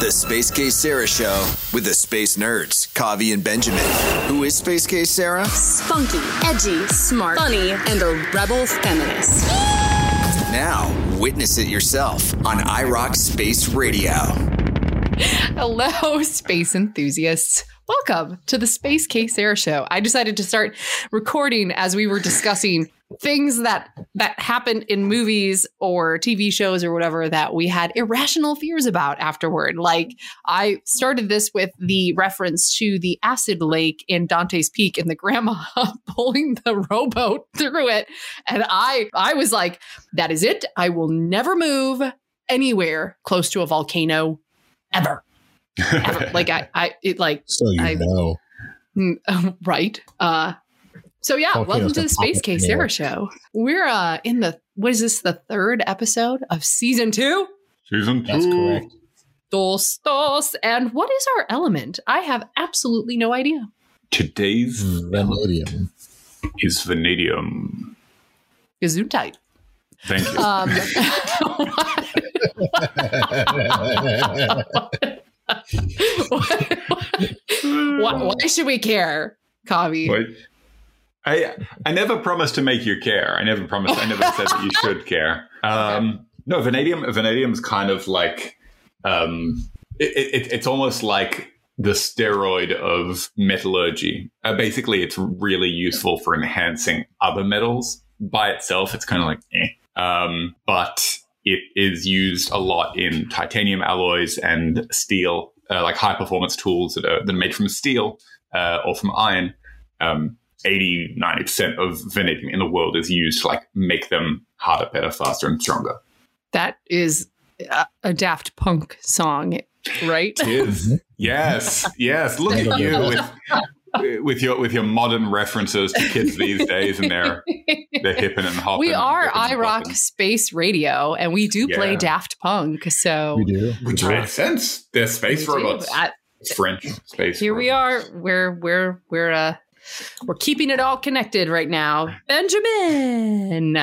The Space Case Sarah Show with the Space Nerds, Kavi and Benjamin. Who is Space Case Sarah? Spunky, edgy, smart, funny, and a rebel feminist. Now, witness it yourself on iRoc Space Radio. Hello, space enthusiasts. Welcome to the Space Case Sarah Show. I decided to start recording as we were discussing things that that happened in movies or TV shows or whatever that we had irrational fears about afterward. Like I started this with the reference to the acid lake in Dante's Peak and the grandma pulling the rowboat through it, and I I was like, that is it. I will never move anywhere close to a volcano ever. ever. like I I it like So you I- know. Mm, right. Uh, so yeah, Volcanoes welcome to the Space up Case anywhere. Sarah Show. We're uh in the what is this the third episode of season two? Season two. That's correct. Dos dos. And what is our element? I have absolutely no idea. Today's Hmm, Vanadium. is vanadium. Gesundheit. Thank you. Um, why, why should we care, Kavi? I I never promised to make you care. I never promised. I never said that you should care. Um, no, vanadium. Vanadium is kind of like um, it, it, it's almost like the steroid of metallurgy. Uh, basically, it's really useful for enhancing other metals. By itself, it's kind of like, eh. Um, but it is used a lot in titanium alloys and steel, uh, like high performance tools that are, that are made from steel uh, or from iron. Um, 80 90% of vanadium in the world is used to like make them harder, better, faster, and stronger. That is a, a Daft Punk song, right? It is. yes, yes. Look at you with with your with your modern references to kids these days and their their hipping and hopping. we are hipping and iRoc. Space Radio, and we do play Yeah. Daft Punk. So We do. Which makes sense. They're space We robots. At- French space. here we are. We're we're we're uh we're keeping it all connected right now. Benjamin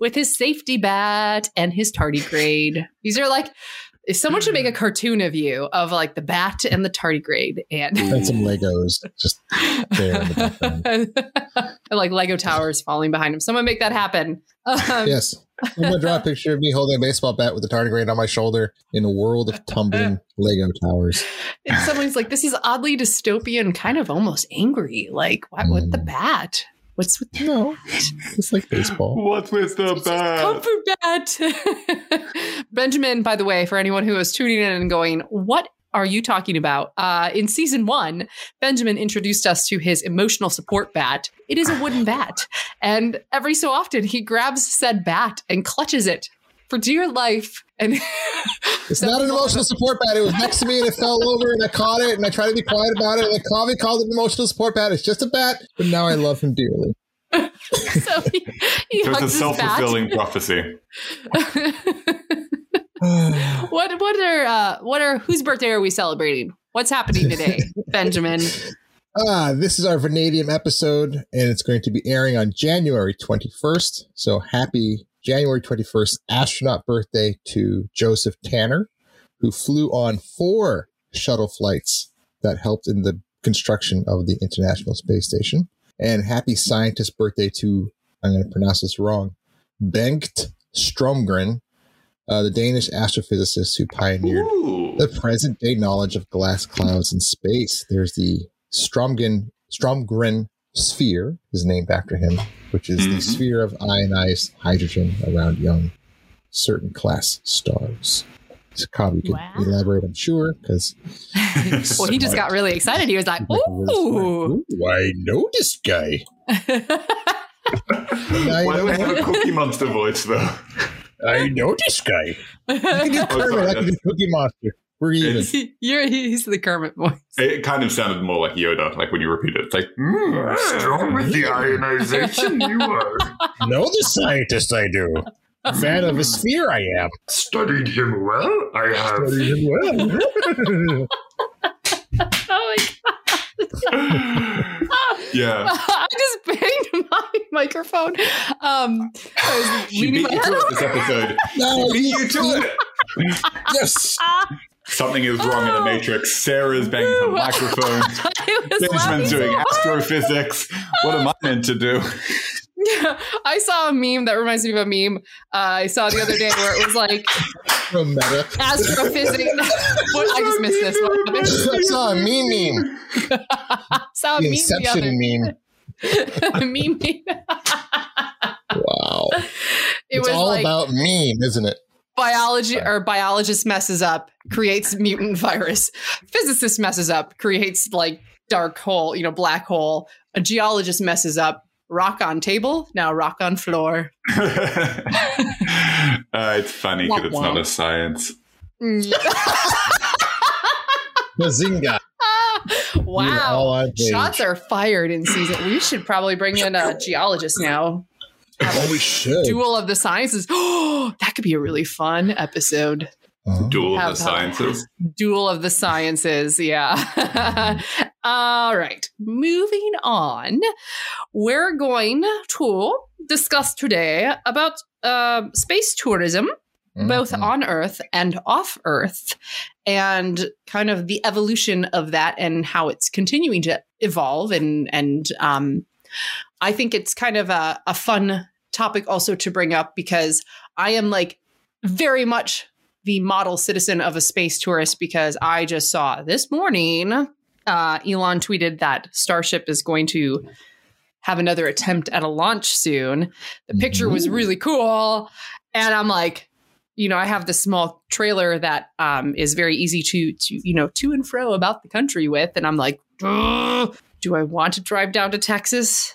with his safety bat and his tardigrade. These are like if someone should make a cartoon of you of like the bat and the tardigrade and And some Legos just there in the background. and like Lego towers falling behind him. Someone make that happen. Um, Yes. I'm going to draw a picture of me holding a baseball bat with a tardigrade on my shoulder in a world of tumbling Lego towers. And someone's like, this is oddly dystopian, kind of almost angry. Like, what with the Mm. bat? What's with the No, it's like baseball. What's with the It's just comfort bat? Benjamin, by the way, for anyone who is tuning in and going, what are you talking about? Uh, in season one, Benjamin introduced us to his emotional support bat. It is a wooden bat. And every so often, he grabs said bat and clutches it for dear life. And It's not an emotional support bat. It was next to me and it fell over and I caught it and I tried to be quiet about it. And then Kavi called it an emotional support bat. It's just a bat, but now I love him dearly. so he, he So a self fulfilling prophecy. what what are uh, what are whose birthday are we celebrating? What's happening today, Benjamin? Ah, this is our Vanadium episode, and it's going to be airing on January 21st. So happy January 21st astronaut birthday to Joseph Tanner, who flew on four shuttle flights that helped in the construction of the International Space Station. And happy scientist birthday to, I'm going to pronounce this wrong, Bengt Stromgren, uh, the Danish astrophysicist who pioneered Ooh. the present day knowledge of glass clouds in space. There's the Stromgren Stromgren sphere is named after him, which is the Mhm. sphere of ionized hydrogen around young certain class stars. So Cobb, you can Wow. elaborate, I'm sure, because well, he just got really excited. He was like, "Ooh!" I know this guy. Why do I have a Cookie Monster voice though? I know this guy. You can do Kermit, sorry, I can do Cookie Monster. We're even. You're he's the Kermit voice. It kind of sounded more like Yoda, like when you repeat it. It's like, mm, strong with the ionization you are. know the scientist I do. Fan of a sphere I am. Studied him well, I have. Studied him well. Oh my yeah. I just banged my microphone. Um, I was She beat my you to it this episode. no, She beat you to it. yes. Something is wrong in the Oh. Matrix. Sarah's banging the Woo. microphone. I was laughing Benjamin's doing hard. astrophysics. What am I meant to do? I saw a meme that reminds me of a meme uh, I saw the other day where it was like From Meta. astrophysics. what, I just missed this one. I saw a meme meme. I saw a The meme the Inception other meme. meme. meme. Wow. It it's was all like about meme, isn't it? biology or biologist messes up, creates mutant virus. Physicist messes up, creates like dark hole, you know, black hole. A geologist messes up, rock on table, now rock on floor. uh, it's funny because it's not a science. Mm. Bazinga. Wow. Shots are fired in season. We should probably bring in a geologist now. Oh, we should. Duel of the Sciences. Oh, that could be a really fun episode. Uh-huh. Duel of the sciences. Duel of the Sciences. Yeah. All right. Moving on. We're going to discuss today about uh, space tourism, both Mhm. on Earth and off Earth, and kind of the evolution of that and how it's continuing to evolve. And and um, I think it's kind of a, a fun topic also to bring up because I am like very much the model citizen of a space tourist because I just saw this morning uh, Elon tweeted that Starship is going to have another attempt at a launch soon. The picture was really cool. And I'm like, you know, I have this small trailer that um, is very easy to, to, you know, to and fro about the country with. And I'm like, do I want to drive down to Texas?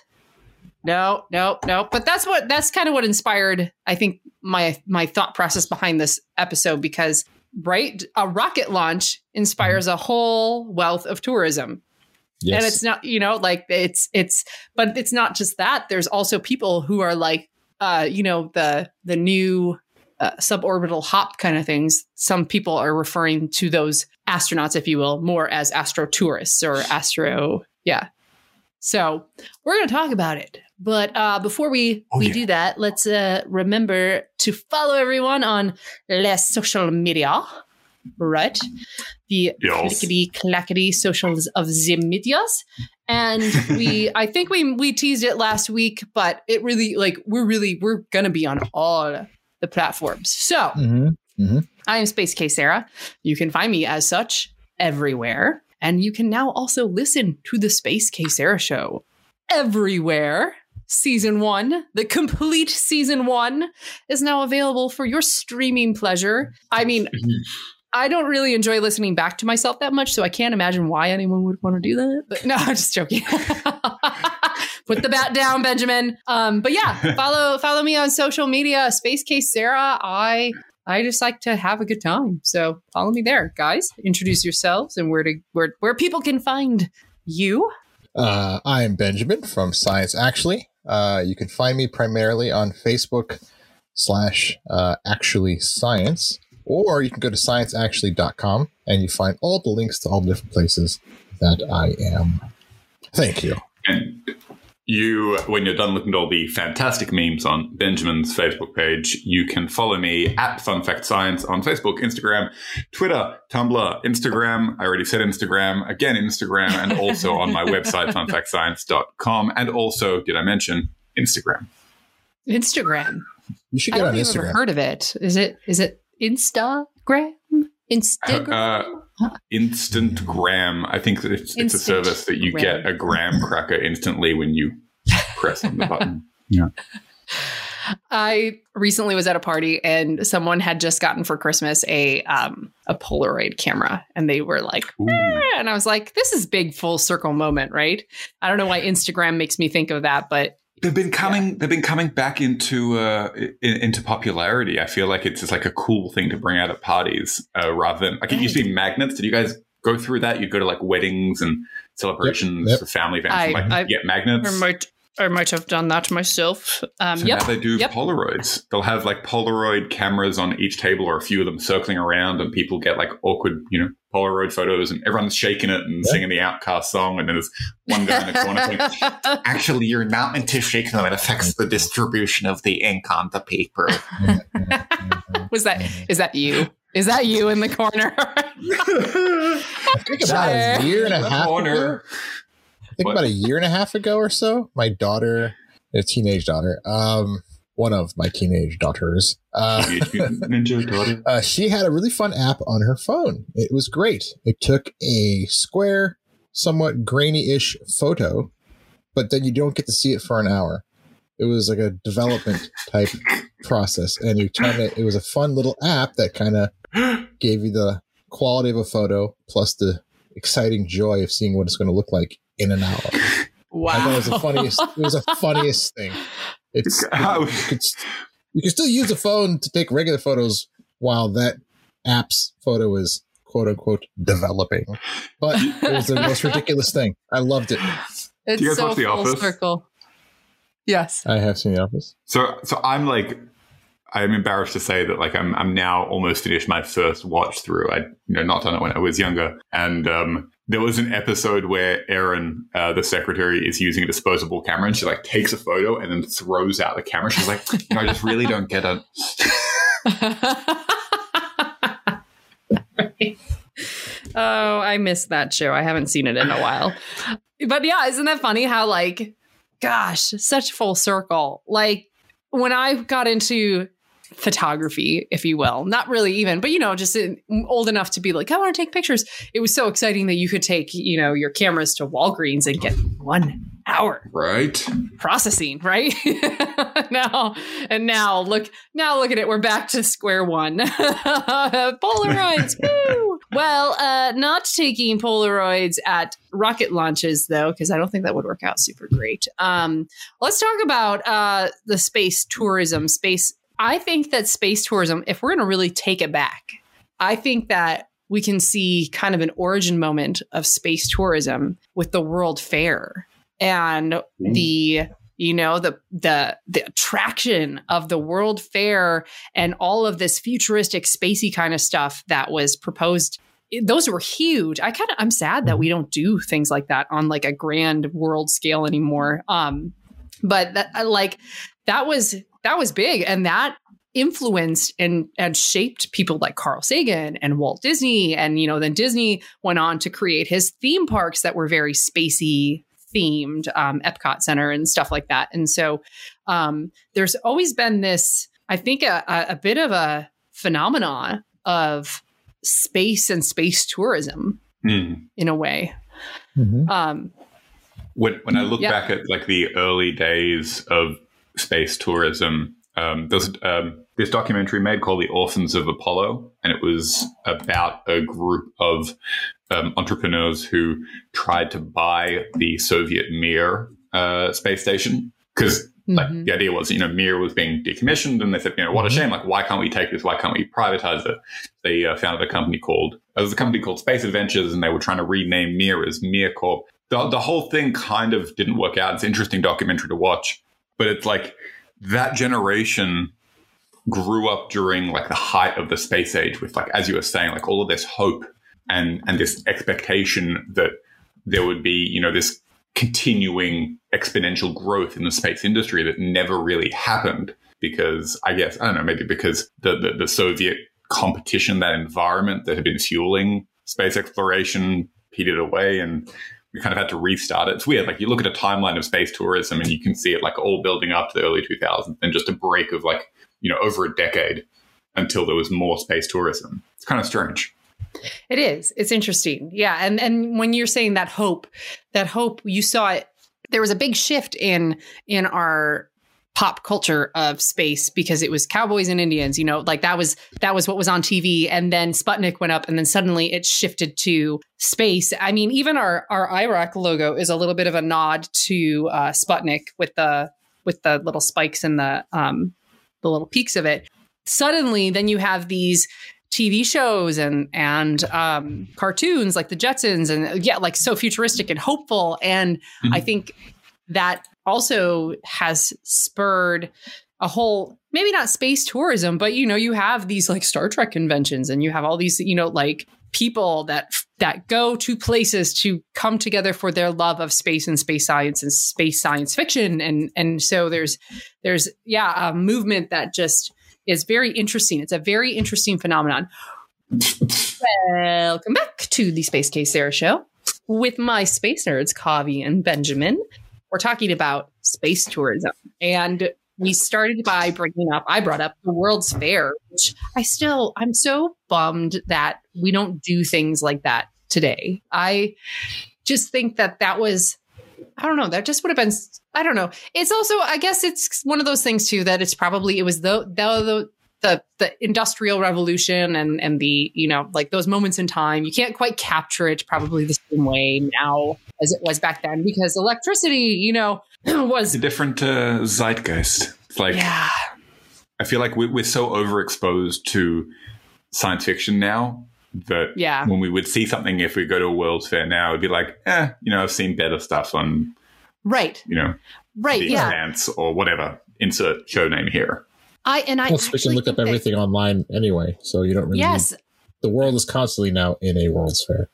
No, no, no. But that's what that's kind of what inspired, I think, my my thought process behind this episode because right, a rocket launch inspires a whole wealth of tourism. Yes. And it's not, you know, like it's it's but it's not just that. There's also people who are like uh, you know, the the new uh, suborbital hop kind of things. Some people are referring to those astronauts, if you will, more as astro tourists or astro, yeah. So we're going to talk about it, but uh, before we Oh, we yeah. do that, let's uh, remember to follow everyone on les social media, right? The Yes. clickety clackety socials of the medias, and we I think we we teased it last week, but it really like we're really we're gonna be on all the platforms. So Mhm. I am Space Case Sarah. You can find me as such everywhere. And you can now also listen to the Space Case Sarah show everywhere. Season one, the complete season one, is now available for your streaming pleasure. I mean, I don't really enjoy listening back to myself that much, so I can't imagine why anyone would want to do that. But no, I'm just joking. Put the bat down, Benjamin. Um, but yeah, follow follow me on social media, Space Case Sarah. I I just like to have a good time. So follow me there, guys. Introduce yourselves and where to where where people can find you. Uh, I am Benjamin from Science Actually. Uh, you can find me primarily on Facebook slash uh, Actually Science, or you can go to scienceactually.com and you find all the links to all the different places that I am. Thank you. And you, when you're done looking at all the fantastic memes on Benjamin's Facebook page, you can follow me at Fun Fact Science on Facebook, Instagram, Twitter, Tumblr, Instagram. I already said Instagram, again Instagram, and also on my website, funfactscience.com. And also, did I mention Instagram? Instagram. You should I get don't on think I've ever Instagram. heard of it. Is it is it Instagram? Instagram? Uh, instant gram. I think that it's, it's a service that you gram. get a graham cracker instantly when you press on the button. Yeah. I recently was at a party and someone had just gotten for Christmas a um a Polaroid camera and they were like "Eh," and I was like this is big full circle moment, right? I don't know why Instagram makes me think of that, but They've been coming. They've been coming back into uh, in, into popularity. I feel like it's just like a cool thing to bring out at parties, uh, rather than like it used to be magnets. Did you guys go through that? You'd go to like weddings and celebrations Yep. for family events, I- and, like I- get magnets. I might I might have done that myself. Um So yep. now they do Yep. Polaroids. They'll have like Polaroid cameras on each table, or a few of them circling around, and people get like awkward, you know, Polaroid photos, and everyone's shaking it and Yeah. singing the OutKast song, and then there's one guy in the corner saying, Actually, you're not meant to shake them. It affects the distribution of the ink on the paper. was that is that you? Is that you in the corner? I think about a year and a half corner. Think What? about a year and a half ago or so, my daughter, a teenage daughter, um, one of my teenage daughters, uh, Teenage uh, she had a really fun app on her phone. It was great. It took a square, somewhat grainy-ish photo, but then you don't get to see it for an hour. It was like a development type process, and you turn it. It was a fun little app that kind of gave you the quality of a photo plus the exciting joy of seeing what it's going to look like in an hour. wow. I thought it was the funniest. It was the funniest thing. It's How- you could, you can still use a phone to take regular photos while that app's photo is quote unquote developing. But it was the most ridiculous thing. I loved it. It's Do you guys so watch The full Office? circle. Yes. I have seen The Office. So, so I'm like, I'm embarrassed to say that like I'm I'm now almost finished my first watch through. I you know not done it when I was younger, and um, there was an episode where Erin, uh, the secretary, is using a disposable camera, and she like takes a photo and then throws out the camera. She's like, I just really don't get it. oh, I missed that show. I haven't seen it in a while. But yeah, isn't that funny how like gosh, such full circle. Like when I got into photography, if you will, not really even, but you know, just in, old enough to be like, I want to take pictures. It was so exciting that you could take, you know, your cameras to Walgreens and get one hour Right? processing, right? now and now look now look at it. We're back to square one. Polaroids. woo! Well, uh not taking Polaroids at rocket launches though, because I don't think that would work out super great. Um let's talk about uh the space tourism, space I think that space tourism, if we're gonna really take it back, I think that we can see kind of an origin moment of space tourism with the World Fair and the you know the the the attraction of the world fair and all of this futuristic spacey kind of stuff that was proposed. Those were huge. I kind of i'm sad that we don't do things like that on like a grand world scale anymore. Um but that like that was that was big and that influenced and and shaped people like Carl Sagan and Walt Disney and you know then Disney went on to create his theme parks that were very spacey themed um, Epcot Center and stuff like that and so um, there's always been this I think a, a, a bit of a phenomenon of space and space tourism Hmm. in a way Mhm. um, when when I look Yeah. back at like the early days of space tourism, um, there's um, this documentary made called "The Orphans of Apollo," and it was about a group of um, entrepreneurs who tried to buy the Soviet Mir uh, space station because. Like Mhm. the idea was, you know, Mir was being decommissioned, and they said, you know, what a shame! Like, why can't we take this? Why can't we privatize it? They uh, founded a company called there was a company called Space Adventures, and they were trying to rename Mir as Mir Corp the, the whole thing kind of didn't work out. It's an interesting documentary to watch, but it's like that generation grew up during like the height of the space age with like, as you were saying, like all of this hope and, and this expectation that there would be, you know, this continuing exponential growth in the space industry that never really happened because I guess, I don't know, maybe because the, the, the Soviet competition, that environment that had been fueling space exploration petered away and we kind of had to restart it. It's weird. Like you look at a timeline of space tourism and you can see it like all building up to the early 2000s and just a break of like, you know, over a decade until there was more space tourism. It's kind of strange. It is. It's interesting. Yeah. And and when you're saying that hope, that hope, you saw it. There was a big shift in in our pop culture of space because it was cowboys and Indians, you know, like that was that was what was on TV. And then Sputnik went up and then suddenly it shifted to space. I mean, even our our IROC logo is a little bit of a nod to uh Sputnik with the with the little spikes and the um the little peaks of it. Suddenly then you have these TV shows and and um, cartoons like the Jetsons and yeah, like so futuristic and hopeful. And Mhm. I think that also has spurred a whole maybe not space tourism, but you know, you have these like Star Trek conventions and you have all these, you know, like people that that go to places to come together for their love of space and space science and space science fiction. And and so there's there's yeah a movement that just is very interesting. It's a very interesting phenomenon. Welcome back to the Space Case Sarah show with my space nerds, Kavi and Benjamin. We're talking about space tourism. And we started by bringing up, I brought up the World's Fair, which I still, I'm so bummed that we don't do things like that today. I just think that that was, I don't know, that just would have been, I don't know. It's also, I guess it's one of those things too that it's probably, it was the, the, the the the industrial revolution and and the you know like those moments in time you can't quite capture it probably the same way now as it was back then because electricity you know was It's a different uh, zeitgeist. It's like yeah I feel like we, we're so overexposed to science fiction now that Yeah. when we would see something, if we go to a World's Fair now, it'd be like, eh, you know, I've seen better stuff on, right you know, right The yeah or whatever. Insert show name here. I and i Plus, we can look up think that- everything online anyway, so you don't really. yes the world is constantly now in a World's Fair.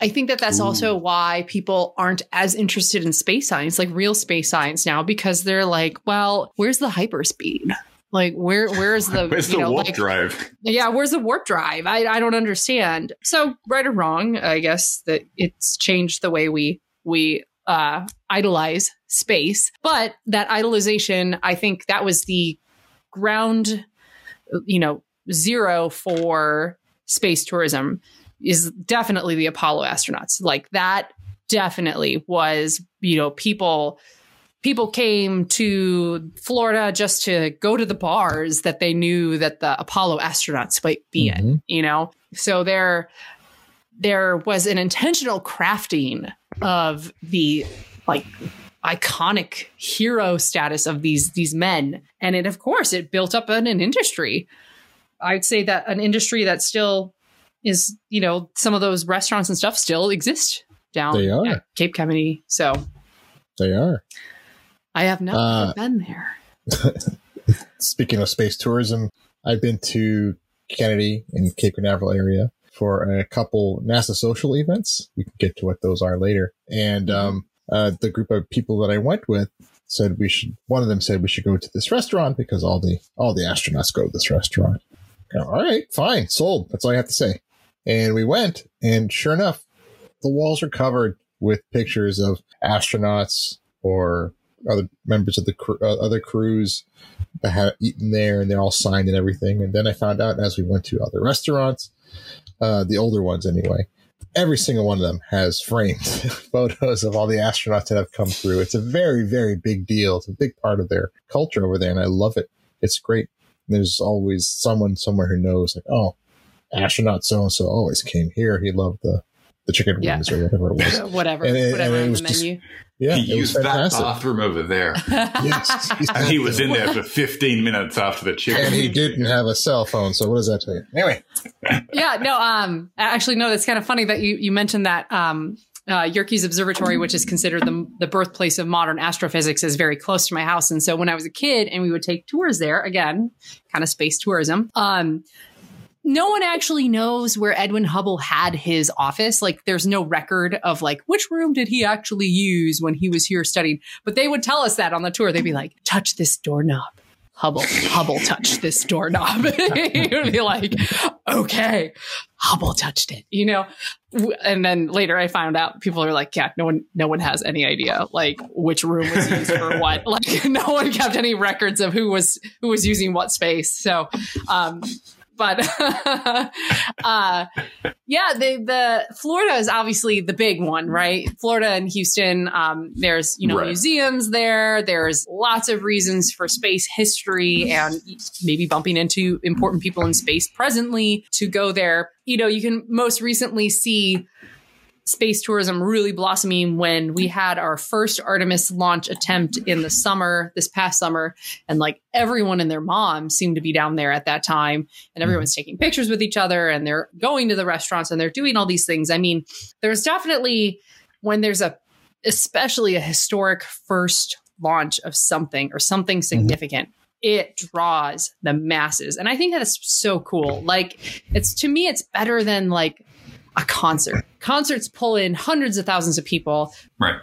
I think that that's also why people aren't as interested in space science, like real space science now, because they're like, well, where's the hyperspeed? Like, where, where's the, Where's you the know, warp like, drive? yeah, where's the warp drive? I, I don't understand. So, right or wrong, I guess that it's changed the way we, we, uh, idolize space. But that idolization, I think that was the ground, you know, zero for space tourism is definitely the Apollo astronauts. Like that definitely was, you know, people people came to Florida just to go to the bars that they knew that the Apollo astronauts might be in, Mhm. you know. So there there was an intentional crafting of the like iconic hero status of these these men and it of course it built up an, an industry i'd say that an industry that still is you know some of those restaurants and stuff still exist down They are. at cape kennedy so They are. i have not Uh, been there Speaking of space tourism, I've been to Kennedy in Cape Canaveral area for a couple NASA social events. We can get to what those are later. And um, uh, the group of people that I went with said we should. One of them said we should go to this restaurant because all the all the astronauts go to this restaurant. All right, fine, sold. That's all I have to say. And we went, and sure enough, the walls are covered with pictures of astronauts or other members of the cr- uh, other crews that have eaten there, and they're all signed and everything. And then I found out as we went to other restaurants, uh, the older ones anyway, every single one of them has framed photos of all the astronauts that have come through. It's a very, very big deal. It's a big part of their culture over there, and I love it. It's great. There's always someone somewhere who knows, like, oh, astronaut so and so always came here. He loved the the chicken Yeah. wings or whatever it was. whatever And it- whatever and it on was the just- menu Yeah, he used that bathroom over there. Yes, and he was in there for 15 minutes after the chip. and he didn't have a cell phone. So what does that tell you? Anyway, yeah no um actually no that's kind of funny that you you mentioned that um uh, Yerkes Observatory, which is considered the, the birthplace of modern astrophysics, is very close to my house. And so when I was a kid and we would take tours there, again, kind of space tourism, um, no one actually knows where Edwin Hubble had his office. Like, there's no record of like which room did he actually use when he was here studying. But they would tell us that on the tour. They'd be like, "Touch this doorknob." Hubble, Hubble touched this doorknob. You'd be like, okay, Hubble touched it, you know? And then later I found out people are like, yeah, no one, no one has any idea like which room was used for what. Like no one kept any records of who was, who was using what space. So, um, but uh yeah the the florida is obviously the big one right? Florida and houston um there's you know Right. museums there. There's lots of reasons for space history and maybe bumping into important people in space presently to go there. You know you can most recently see space tourism really blossoming when we had our first Artemis launch attempt in the summer, this past summer. And like everyone and their mom seemed to be down there at that time. And hmm. everyone's taking pictures with each other and they're going to the restaurants and they're doing all these things. I mean, there's definitely when there's a, especially a historic first launch of something or something mm-hmm. significant. It draws the masses. And I think that is so cool. Like, it's to me, it's better than like a concert. Concerts pull in hundreds of thousands of people. Right.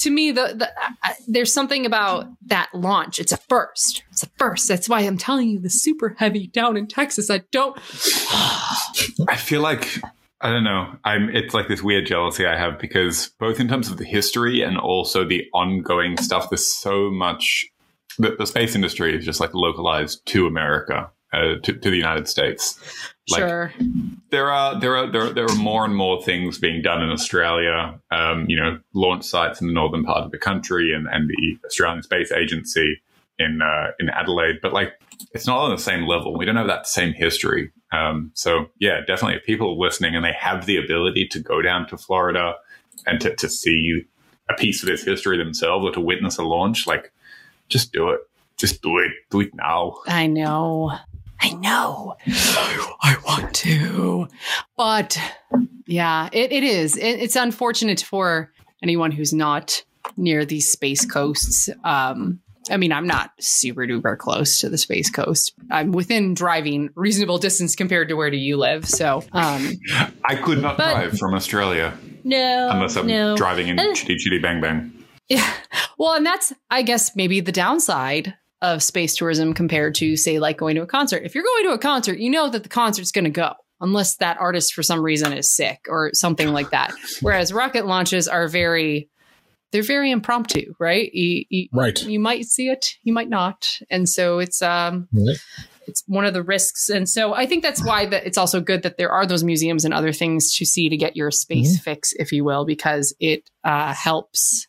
To me, the, the I, there's something about that launch. It's a first. It's a first. That's why I'm telling you the super heavy down in Texas. I don't. I feel like I don't know. I'm. It's like this weird jealousy I have because both in terms of the history and also the ongoing stuff. There's so much. The, the space industry is just like localized to America, uh, to, to the United States. Like, sure. there are there are there are, there are more and more things being done in Australia. Um, you know, launch sites in the northern part of the country and, and the Australian Space Agency in uh, in Adelaide, but like it's not on the same level. We don't have that same history. Um, so yeah, definitely, if people are listening and they have the ability to go down to Florida and to, to see a piece of this history themselves or to witness a launch, like just do it. Just do it. Do it now. I know. I know. I want to. But yeah, it, it is. It, it's unfortunate for anyone who's not near these space coasts. Um, I mean, I'm not super duper close to the space coast. I'm within driving reasonable distance compared to where do you live. So, um, I could not But- drive from Australia no, unless I'm no. driving in Eh. chitty chitty bang bang. Yeah. Well, and that's, I guess, maybe the downside of space tourism compared to, say, like going to a concert. If you're going to a concert, you know that the concert's going to go, unless that artist for some reason is sick or something like that. Whereas rocket launches are very, they're very impromptu, right? You, you, Right. you might see it, you might not, and so it's um, Right. it's one of the risks. And so I think that's why that it's also good that there are those museums and other things to see to get your space fix, if you will, because it uh, helps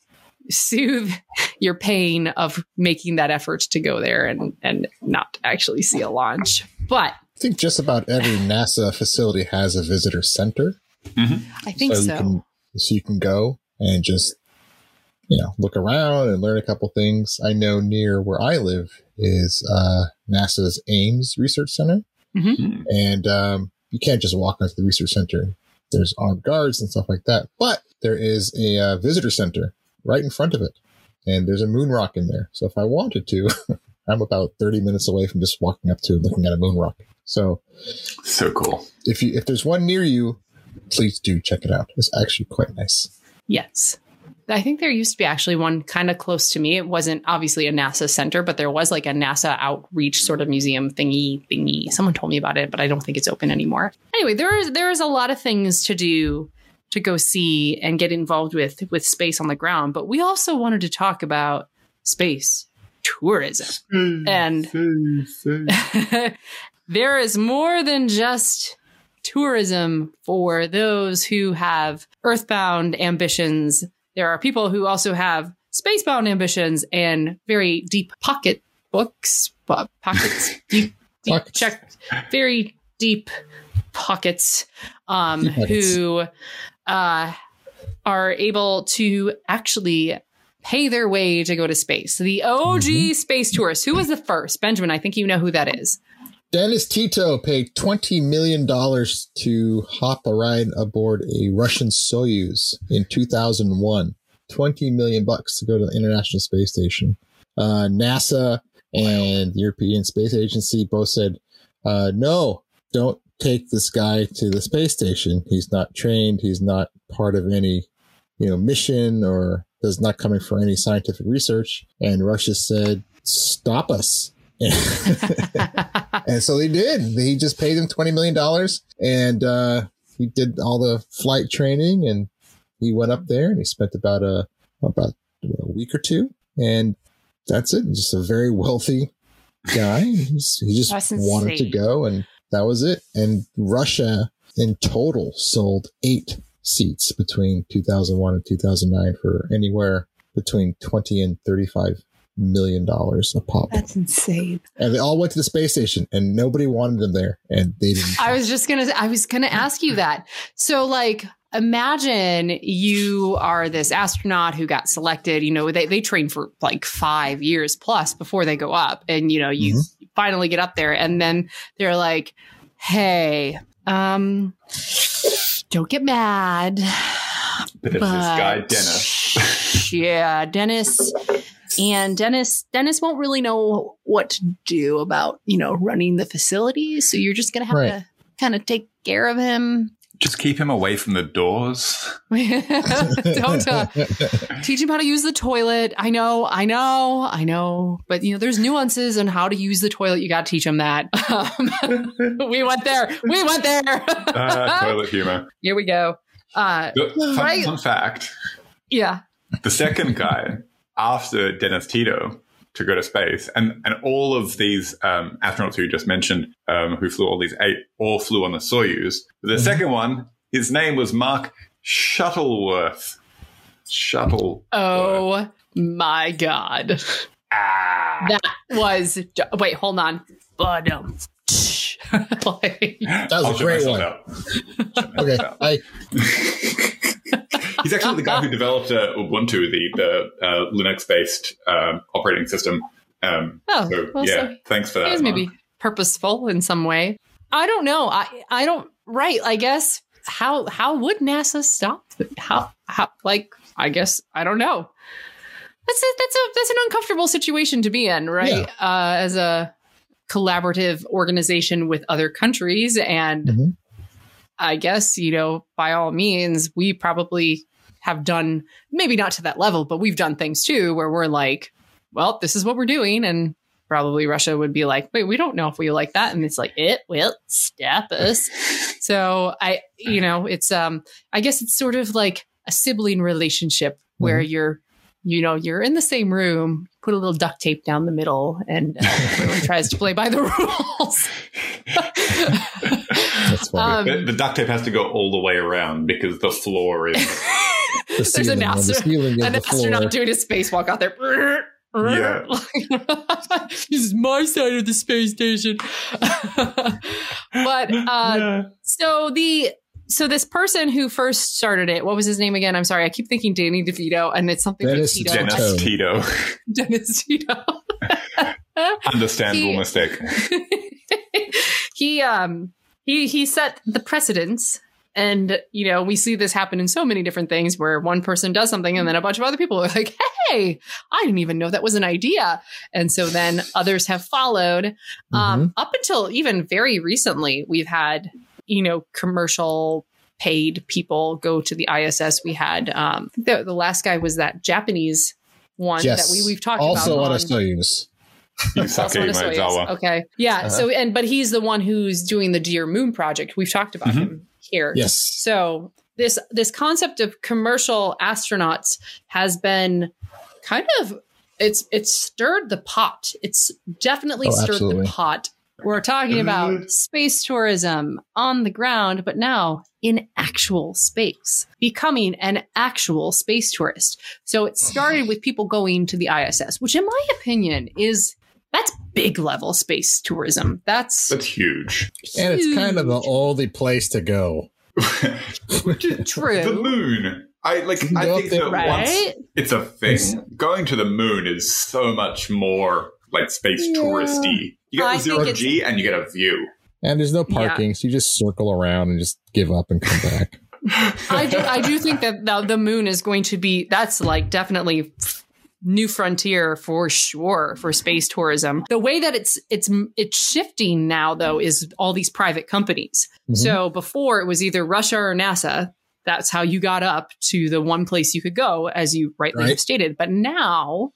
soothe your pain of making that effort to go there and and not actually see a launch. But I think just about every NASA facility has a visitor center. I think so. you can so you can go and just you know look around and learn a couple things. I know near where I live is uh, NASA's Ames Research Center, Mhm. and um, you can't just walk into the research center. There's armed guards and stuff like that, but there is a uh, visitor center right in front of it, and there's a moon rock in there. So if I wanted to, I'm about 30 minutes away from just walking up to and looking at a moon rock. So So cool. if you if there's one near you, please do check it out. It's actually quite nice. Yes. I think there used to be actually one kind of close to me. It wasn't obviously a NASA center, but there was like a NASA outreach sort of museum thingy thingy. Someone told me about it, but I don't think it's open anymore. Anyway, there is there is a lot of things to do to go see and get involved with with space on the ground. But we also wanted to talk about space tourism. Hmm. And hmm, hmm. there is more than just tourism for those who have earthbound ambitions. There are people who also have spacebound ambitions and very deep pocket books, po- pockets, deep, deep Pockets. check, very deep pockets, um, Deep pockets. who uh, are able to actually pay their way to go to space. The OG Mm-hmm. space tourist. Who was the first? Benjamin, I think you know who that is. Dennis Tito paid $20 million to hop a ride aboard a Russian Soyuz in 2001. 20 million bucks to go to the International Space Station. Uh, NASA and the European Space Agency both said, uh, no, don't take this guy to the space station. He's not trained. He's not part of any, you know, mission or is not coming for any scientific research. And Russia said, stop us. And so they did. He just paid him twenty million dollars, and uh, he did all the flight training, and he went up there and he spent about a about a week or two, and that's it. He's just a very wealthy guy. He's, he just wanted to go, and that was it. And Russia in total sold eight seats between 2001 and 2009 for anywhere between 20 and 35 million dollars a pop That's insane. and they all went to the space station and nobody wanted them there and they didn't I was just gonna I was gonna ask you that. So like imagine you are this astronaut who got selected, you know, they, they train for like five years plus before they go up. And you know, you mm-hmm. Finally get up there and then they're like, Hey, um don't get mad. But it's this guy, Dennis. Dennis. yeah, Dennis. And Dennis, Dennis won't really know what to do about, you know, running the facility. So you're just gonna have Right. to kind of take care of him. Just keep him away from the doors. Don't uh, teach him how to use the toilet. I know, I know, I know. But you know, there's nuances on how to use the toilet. You got to teach him that. Um, we went there. We went there. Uh, toilet humor. Here we go. Uh, Fun, Right. fun fact yeah. the second guy after Dennis Tito to go to space, and, and all of these um, astronauts who you just mentioned, um, who flew all these eight, all flew on the Soyuz. The second one, his name was Mark Shuttleworth. Shuttle. Oh my god. Ah. That was wait, hold on. But um, like, That I'll was a great one. Okay. I, He's actually the guy who developed uh, Ubuntu, the, the uh, Linux-based um, operating system. Um, oh, so well, yeah, so thanks for it that. was maybe purposeful in some way. I don't know. I I don't right. I guess how how would NASA stop? How how like I guess I don't know. That's a, that's a that's an uncomfortable situation to be in, right? Uh, as a collaborative organization with other countries, and Mhm. I guess you know by all means we probably have done maybe not to that level, but we've done things too where we're like, well, this is what we're doing, and probably Russia would be like, wait, we don't know if we like that. And it's like, it will stop us. so I, you know, it's, um, I guess it's sort of like a sibling relationship where you're, you know, you're in the same room, put a little duct tape down the middle and uh, everyone tries to play by the rules. that's funny. Um, The, the duct tape has to go all the way around because the floor is. The there's ceiling, an, and the ceiling an the floor. astronaut doing a spacewalk out there. Yeah. this is my side of the space station. but uh, so the so this person who first started it, what was his name again? I'm sorry, I keep thinking Danny DeVito, and it's something Dennis with Tito. Dennis Tito. Tito. Dennis Tito. Understandable He- mistake. he um he he set the precedence and you know we see this happen in so many different things where one person does something and then a bunch of other people are like hey i didn't even know that was an idea and so then others have followed um up until even very recently we've had you know commercial paid people go to the iss we had um the, the last guy was that japanese one yes. that we, we've talked also about on a on- Soyuz. also Yusaku on a Soyuz. Maezawa. Okay. Yeah. Uh-huh. So and but he's the one who's doing the Dear Moon project. We've talked about Mhm. him here. Yes. So this this concept of commercial astronauts has been kind of it's it's stirred the pot. It's definitely Oh, stirred absolutely. the pot. We're talking about space tourism on the ground, but now in actual space, becoming an actual space tourist. So it started with people going to the ISS, which, in my opinion, is that's big level space tourism. That's That's huge. And it's kind of the only place to go. true. The moon. I like. You I think up there- that once it's a thing, going to the moon is so much more like space Yeah. touristy. You get I the zero G and you get a view. And there's no Yeah. parking, so you just circle around and just give up and come back. I do. I do think that the, the moon is going to be. That's like definitely new frontier for sure for space tourism. The way that it's it's it's shifting now though is all these private companies. Mhm. So before it was either Russia or NASA. That's how you got up to the one place you could go, as you rightly Right. have stated. But now,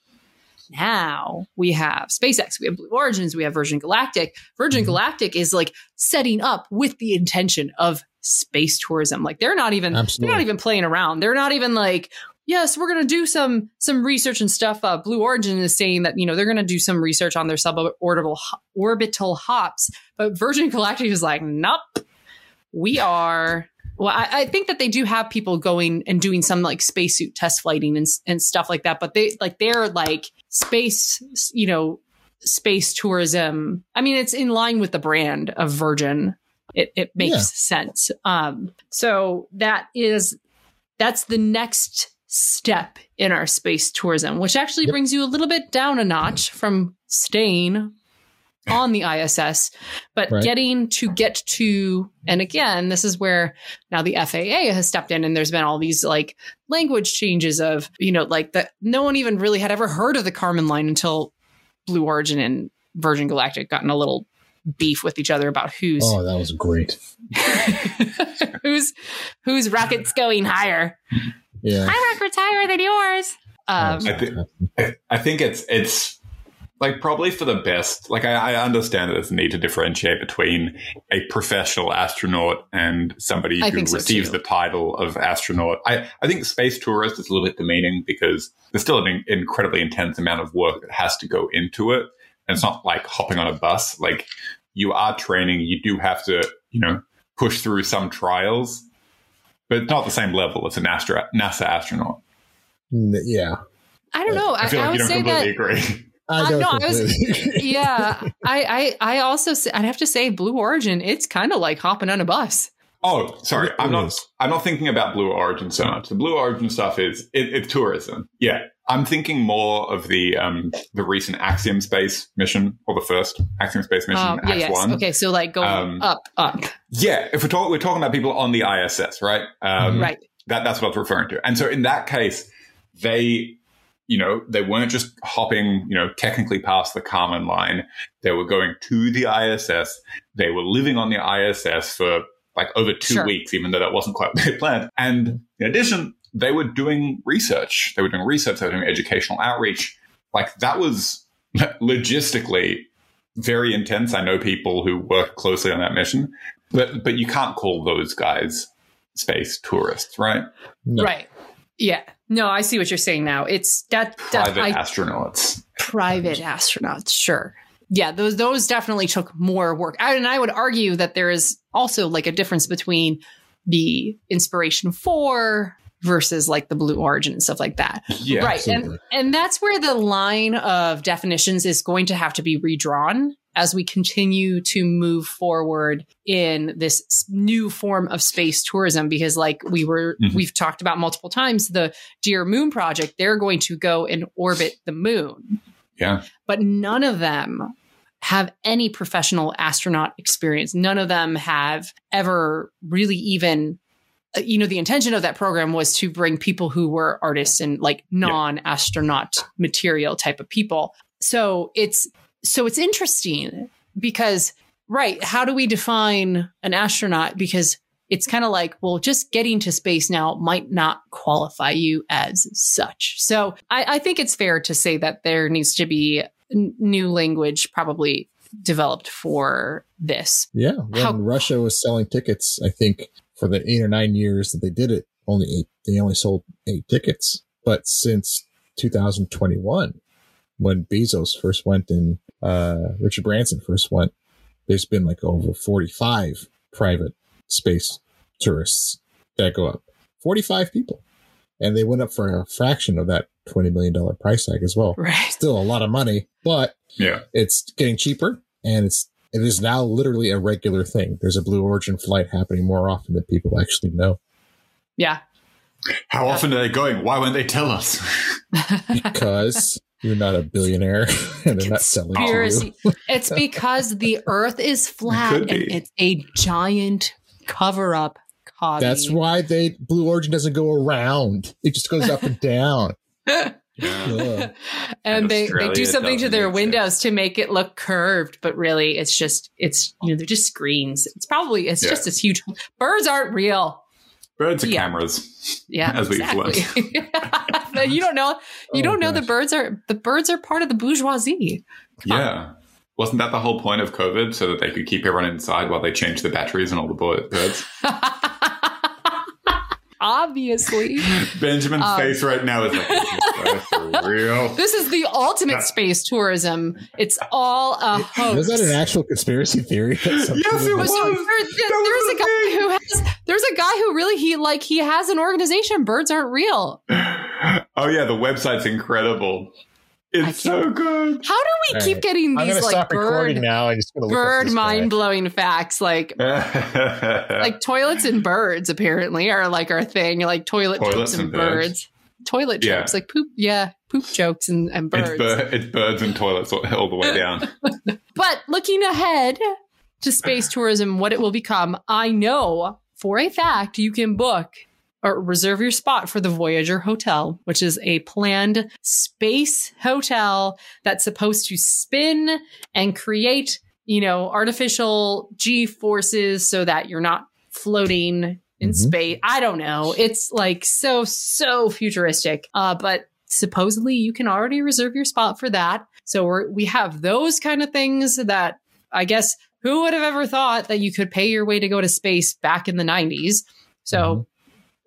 now we have SpaceX, we have Blue Origins, we have Virgin Galactic. Virgin Mhm. Galactic is like setting up with the intention of space tourism. Like they're not even they're not even playing around. They're not even like, yes, we're going to do some some research and stuff. Uh, Blue Origin is saying that you know they're going to do some research on their suborbital orbital hops, but Virgin Galactic is like, nope, we are. Well, I, I think that they do have people going and doing some like spacesuit test flighting and and stuff like that, but they like they're like space, you know, space tourism. I mean, it's in line with the brand of Virgin. It it makes Yeah. sense. Um, so that is that's the next step in our space tourism, which actually Yep. brings you a little bit down a notch from staying on the ISS, but Right. getting to get to, and again, this is where now the FAA has stepped in and there's been all these like language changes of, you know, like that no one even really had ever heard of the Kármán line until Blue Origin and Virgin Galactic gotten a little beef with each other about who's Oh, that was great. who's whose rocket's going higher. Yeah. My rocket's higher than yours. Um, I, thi- I- I think it's it's like probably for the best. Like I, I understand that there's a need to differentiate between a professional astronaut and somebody I who think so, receives too. the title of astronaut. I, I think space tourist is a little bit demeaning because there's still an incredibly intense amount of work that has to go into it. And it's not like hopping on a bus. Like you are training, you do have to, you know, push through some trials, but it's not the same level as an astro- NASA astronaut. N- Yeah. I don't know. I, I feel I like would you don't say that completely agree. I Uh, don't no, I was- yeah, I, I, I also, say, I'd have to say, Blue Origin. It's kind of like hopping on a bus. Oh, sorry. I'm not. I'm not thinking about Blue Origin so much. The Blue Origin stuff is it, it's tourism. Yeah, I'm thinking more of the um the recent Axiom space mission or the first Axiom space mission, Um, yeah, yes. One. Okay, so like going Um, up, up, Yeah, if we're talking, we're talking about people on the ISS, right? Um, right? That that's what I was referring to. And so in that case, they, you know, they weren't just hopping, you know, technically past the Kármán line. They were going to the ISS. They were living on the ISS for like over two Sure. weeks, even though that wasn't quite what they planned. And in addition, they were doing research. They were doing research. They were doing educational outreach. Like that was logistically very intense. I know people who work closely on that mission, but but you can't call those guys space tourists, right? No. Right. Yeah. No, I see what you're saying now. It's that, that Private I, astronauts. private astronauts. Sure. Yeah, those those definitely took more work. I, and I would argue that there is also like a difference between the Inspiration 4 versus like the Blue Origin and stuff like that. Yeah, right. And absolutely. and that's where the line of definitions is going to have to be redrawn as we continue to move forward in this new form of space tourism because like we were Mhm. we've talked about multiple times the dearMoon project they're going to go and orbit the moon Yeah. but none of them have any professional astronaut experience. None of them have ever really even, uh, you know, the intention of that program was to bring people who were artists and like non astronaut material type of people. So it's, so it's interesting because, right, how do we define an astronaut? Because it's kind of like, well, just getting to space now might not qualify you as such. So I, I think it's fair to say that there needs to be n- new language probably developed for this. Yeah, when How- Russia was selling tickets, I think for the eight or nine years that they did it, only eight. They only sold eight tickets. But since 2021, when Bezos first went and uh, Richard Branson first went, there's been like over 45 private space tourists that go up. 45 people, and they went up for a fraction of that 20 million dollar price tag as well. Right. Still a lot of money, but Yeah. it's getting cheaper and it's it is now literally a regular thing. There's a Blue Origin flight happening more often than people actually know Yeah. How often are they going? Why won't they tell us? because you're not a billionaire and they're not selling to you. It's because the earth is flat Could and be. it's a giant cover up. That's why they Blue Origin doesn't go around. It just goes up and down. Yeah. Ugh. and they, they do something to their exist. windows to make it look curved, but really it's just it's you know they're just screens. It's probably it's Yeah. just this huge birds aren't real. Birds are Yeah. cameras. Yeah, As we've exactly. You don't know you Oh, don't know the birds are the birds are part of the bourgeoisie. Yeah. Wasn't that the whole point of COVID so that they could keep everyone inside while they changed the batteries and all the bo- birds? Obviously. Benjamin's Um, face right now is like, "That's for real. This is the ultimate space tourism. It's all a hoax. Was that an actual conspiracy theory? Yes, people- it So was. there- there's a guy thing. who has there's a guy who really he like he has an organization. Birds aren't real. Oh yeah, the website's incredible. I It's so good. How do we All keep right. getting I'm these like stop recording bird now. I'm just gonna look bird mind blowing facts? Like like toilets and birds apparently are like our thing. Like toilet Toilets jokes and, and birds. birds. Toilet Yeah. jokes like poop. Yeah, poop jokes and, and it's, birds. bir- it's birds and toilets all, all the way down. But looking ahead to space tourism, what it will become, I know for a fact you can book or reserve your spot for the Voyager Hotel, which is a planned space hotel that's supposed to spin and create you know, artificial G forces so that you're not floating in Mhm. space. I don't know. It's like so, so futuristic. Uh, but supposedly you can already reserve your spot for that. So we're, we have those kind of things that I guess who would have ever thought that you could pay your way to go to space back in the 90s? So Mhm.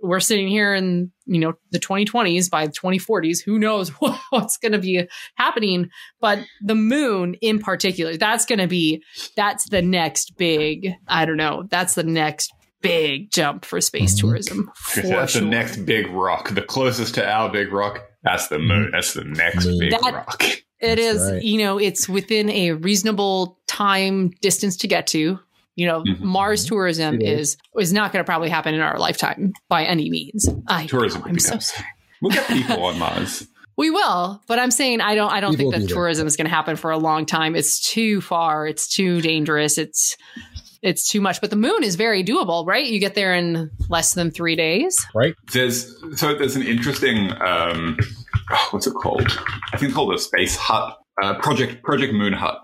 We're sitting here in, you know, the 2020s by the 2040s. Who knows what's going to be happening? But the moon in particular, that's going to be, that's the next big, I don't know, that's the next big jump for space Mhm. tourism. For that's sure. the next big rock. The closest to our big rock. That's the moon. That's the next Moon. big That- rock. It That's is, right. you know, it's within a reasonable time distance to get to. You know, Mhm. Mars tourism It is is not going to probably happen in our lifetime by any means. I Tourism know, I'm so done. sorry. We'll get people on Mars. We will, but I'm saying I don't. I don't People think that tourism is going to happen for a long time. It's too far. It's too dangerous. It's it's too much. But the moon is very doable, right? You get there in less than three days. Right? There's so there's an interesting um, oh, what's it called? I think it's called a space hut. Uh, project Project Moon Hut.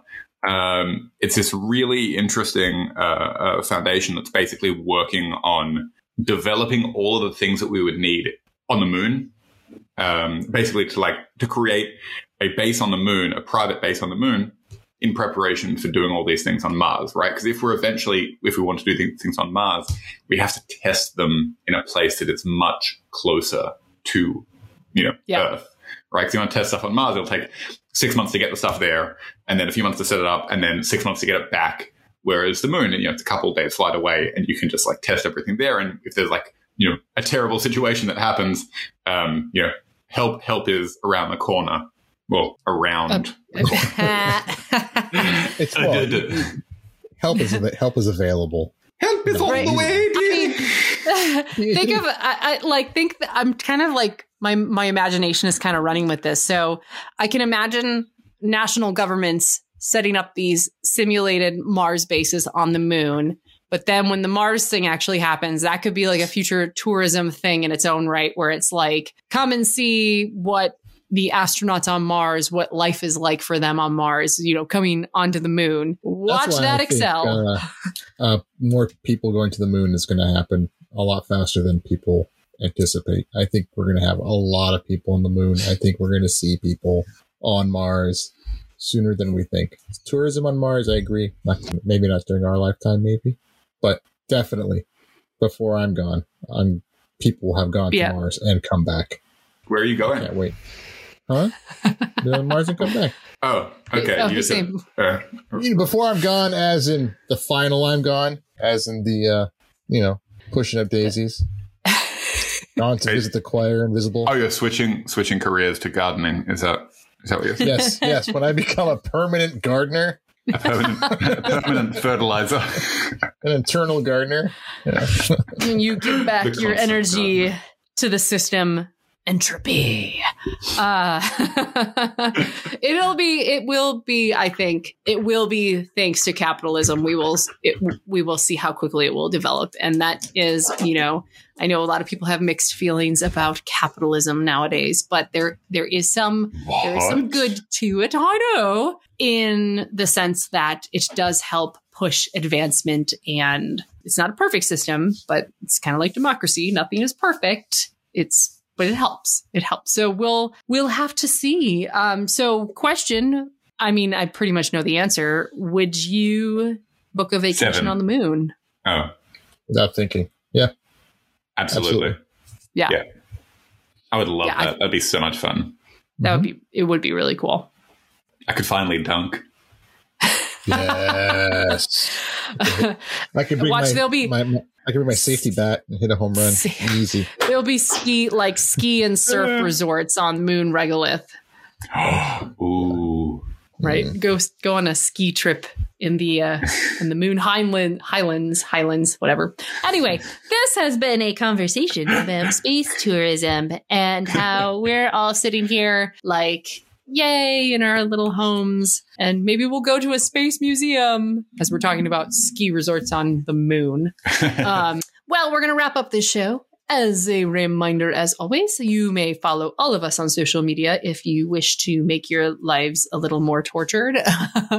Um, it's this really interesting uh, uh, foundation that's basically working on developing all of the things that we would need on the moon. Um, basically, to like to create a base on the moon, a private base on the moon, in preparation for doing all these things on Mars, right? Because if we're eventually, if we want to do th- things on Mars, we have to test them in a place that is much closer to, you know, Yeah. Earth, right? Because you want to test stuff on Mars, it'll take six months to get the stuff there, and then a few months to set it up, and then six months to get it back. Whereas the moon, you know, it's a couple of days flight away, and you can just like test everything there. And if there's like, you know, a terrible situation that happens, um, you know, help help is around the corner. Well, around. the corner. It's well, d- d- help is av- help is available. Help is all Right. the way, dear. think of I, I like think that I'm kind of like my my imagination is kind of running with this. So I can imagine national governments setting up these simulated Mars bases on the moon. But then when the Mars thing actually happens, that could be like a future tourism thing in its own right, where it's like, come and see what the astronauts on Mars, what life is like for them on Mars, you know, coming onto the moon. Watch that I think, Excel. uh, uh, more people going to the moon is going to happen a lot faster than people anticipate. I think we're going to have a lot of people on the moon. I think we're going to see people on Mars sooner than we think. Tourism on Mars, I agree. Not, maybe not during our lifetime, maybe, but definitely before I'm gone, I'm people will have gone Yeah. to Mars and come back. Where are you going? Can't wait. Huh? Go to Mars and come back. Oh, okay. Oh, you just said, uh, before I'm gone, as in the final I'm gone, as in the uh, you know, pushing up daisies. Gone to visit the choir invisible. oh, you're switching switching careers to gardening. Is that is that what you're saying? Yes, yes. When I become a permanent gardener, A permanent, a permanent fertilizer. an internal gardener. Yeah. you give back The your energy of- to the system entropy. Uh it'll be it will be i think it will be thanks to capitalism. We will it, we will see how quickly it will develop. And that is you know i know a lot of people have mixed feelings about capitalism nowadays but there there is some there is some good to it i know in the sense that it does help push advancement and it's not a perfect system but it's kind of like democracy. Nothing is perfect. It's but it helps it helps so we'll we'll have to see um so question i mean i pretty much know the answer would you book a vacation Seven. on the moon Oh, Without thinking. Yeah. absolutely. Absolutely. yeah, Yeah. I would love Yeah, I- that. That'd be so much fun. that would be it would be really cool I could finally dunk. Yes. I could bring Watch, my, there'll be- my, my- I can bring my safety bat and hit a home run. Sa- Easy. there'll be ski like ski and surf resorts on moon regolith Ooh. right Mm. go go on a ski trip in the uh in the moon highland highlands highlands whatever anyway this has been a conversation about space tourism and how we're all sitting here like yay in our little homes and maybe we'll go to a space museum as we're talking about ski resorts on the moon um well we're gonna wrap up this show As a reminder, as always, you may follow all of us on social media if you wish to make your lives a little more tortured.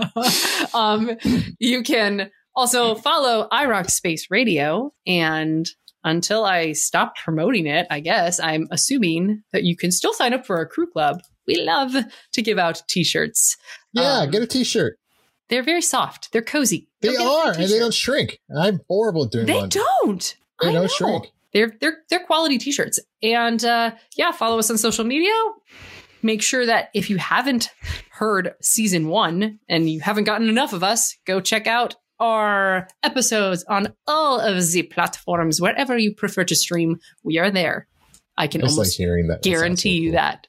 um, you can also follow iRoc Space Radio. And until I stop promoting it, I guess I'm assuming that you can still sign up for our crew club. We love to give out t shirts. Yeah, Um, get a t-shirt. They're very soft, they're cozy. They Go get a free are, and they don't shrink. I'm horrible at doing They one. don't. They I don't know. shrink. They're they're they're quality t-shirts. And uh yeah, follow us on social media. Make sure that if you haven't heard season 1 and you haven't gotten enough of us, go check out our episodes on all of the platforms wherever you prefer to stream. We are there. I can I just like almost hearing that. That sounds so guarantee you cool. that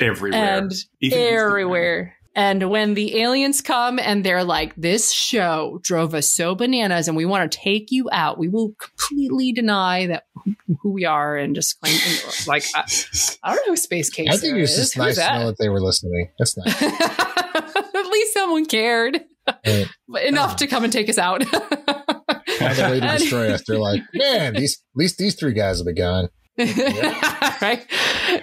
Everywhere. and Even everywhere. And when the aliens come and they're like, this show drove us so bananas and we want to take you out, we will completely deny that who- who we are and just claim, like, I, I don't know who Space Case I think it was is. just Who's nice to know that? that they were listening. That's nice. At least someone cared And but enough to come and take us out. on the way to destroy us, they're like, man, these at least these three guys have be gone. right?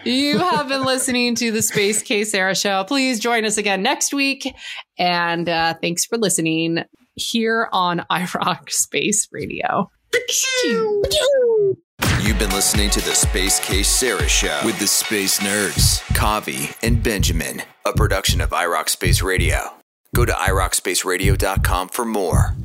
You have been listening to the Space Case Sarah show. Please join us again next week. And uh, thanks for listening here on iRoc Space Radio. You've been listening to the Space Case Sarah Show with the Space Nerds, Kavi and Benjamin, a production of iRoc Space Radio. Go to iRocSpaceradio.com for more.